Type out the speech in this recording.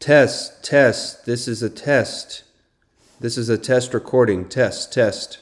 Test, test. This is a test. This is a test recording. Test, test.